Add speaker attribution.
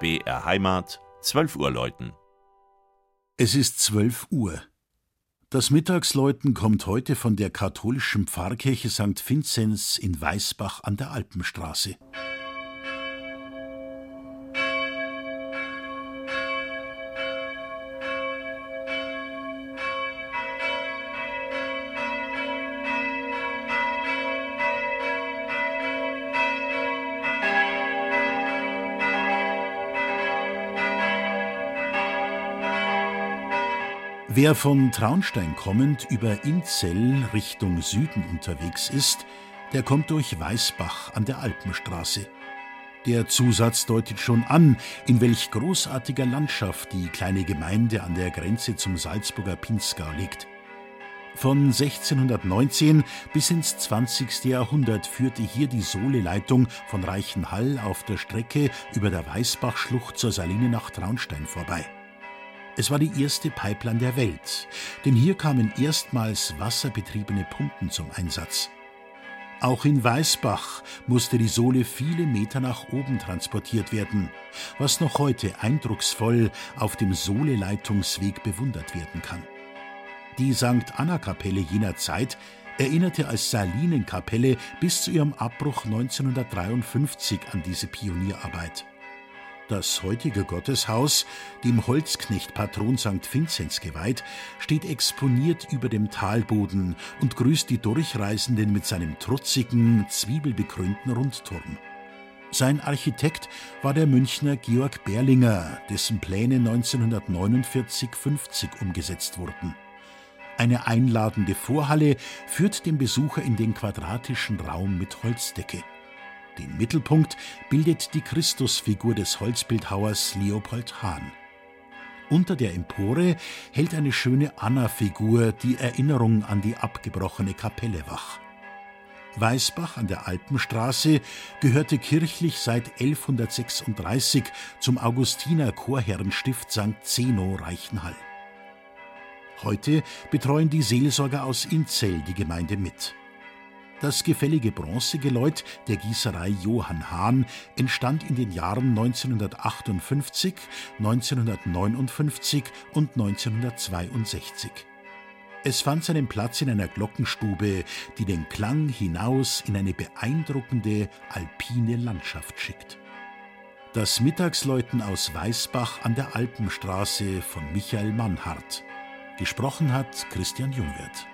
Speaker 1: BR Heimat, 12 Uhr läuten.
Speaker 2: Es ist 12 Uhr. Das Mittagsläuten kommt heute von der katholischen Pfarrkirche St. Vinzenz in Weißbach an der Alpenstraße. Wer von Traunstein kommend über Inzell Richtung Süden unterwegs ist, der kommt durch Weißbach an der Alpenstraße. Der Zusatz deutet schon an, in welch großartiger Landschaft die kleine Gemeinde an der Grenze zum Salzburger Pinzgau liegt. Von 1619 bis ins 20. Jahrhundert führte hier die Sohleleitung von Reichenhall auf der Strecke über der Weißbachschlucht zur Saline nach Traunstein vorbei. Es war die erste Pipeline der Welt, denn hier kamen erstmals wasserbetriebene Pumpen zum Einsatz. Auch in Weißbach musste die Sohle viele Meter nach oben transportiert werden, was noch heute eindrucksvoll auf dem Sohle-Leitungsweg bewundert werden kann. Die St. Anna-Kapelle jener Zeit erinnerte als Salinenkapelle bis zu ihrem Abbruch 1953 an diese Pionierarbeit. Das heutige Gotteshaus, dem Holzknechtpatron St. Vinzenz geweiht, steht exponiert über dem Talboden und grüßt die Durchreisenden mit seinem trutzigen, zwiebelbekrönten Rundturm. Sein Architekt war der Münchner Georg Berlinger, dessen Pläne 1949-50 umgesetzt wurden. Eine einladende Vorhalle führt den Besucher in den quadratischen Raum mit Holzdecke. Den Mittelpunkt bildet die Christusfigur des Holzbildhauers Leopold Hahn. Unter der Empore hält eine schöne Anna-Figur die Erinnerung an die abgebrochene Kapelle wach. Weißbach an der Alpenstraße gehörte kirchlich seit 1136 zum Augustiner Chorherrenstift St. Zeno Reichenhall. Heute betreuen die Seelsorger aus Inzell die Gemeinde mit. Das gefällige Bronzegeläut der Gießerei Johann Hahn entstand in den Jahren 1958, 1959 und 1962. Es fand seinen Platz in einer Glockenstube, die den Klang hinaus in eine beeindruckende alpine Landschaft schickt. Das Mittagsläuten aus Weißbach an der Alpenstraße von Michael Mannhardt. Gesprochen hat Christian Jungwirth.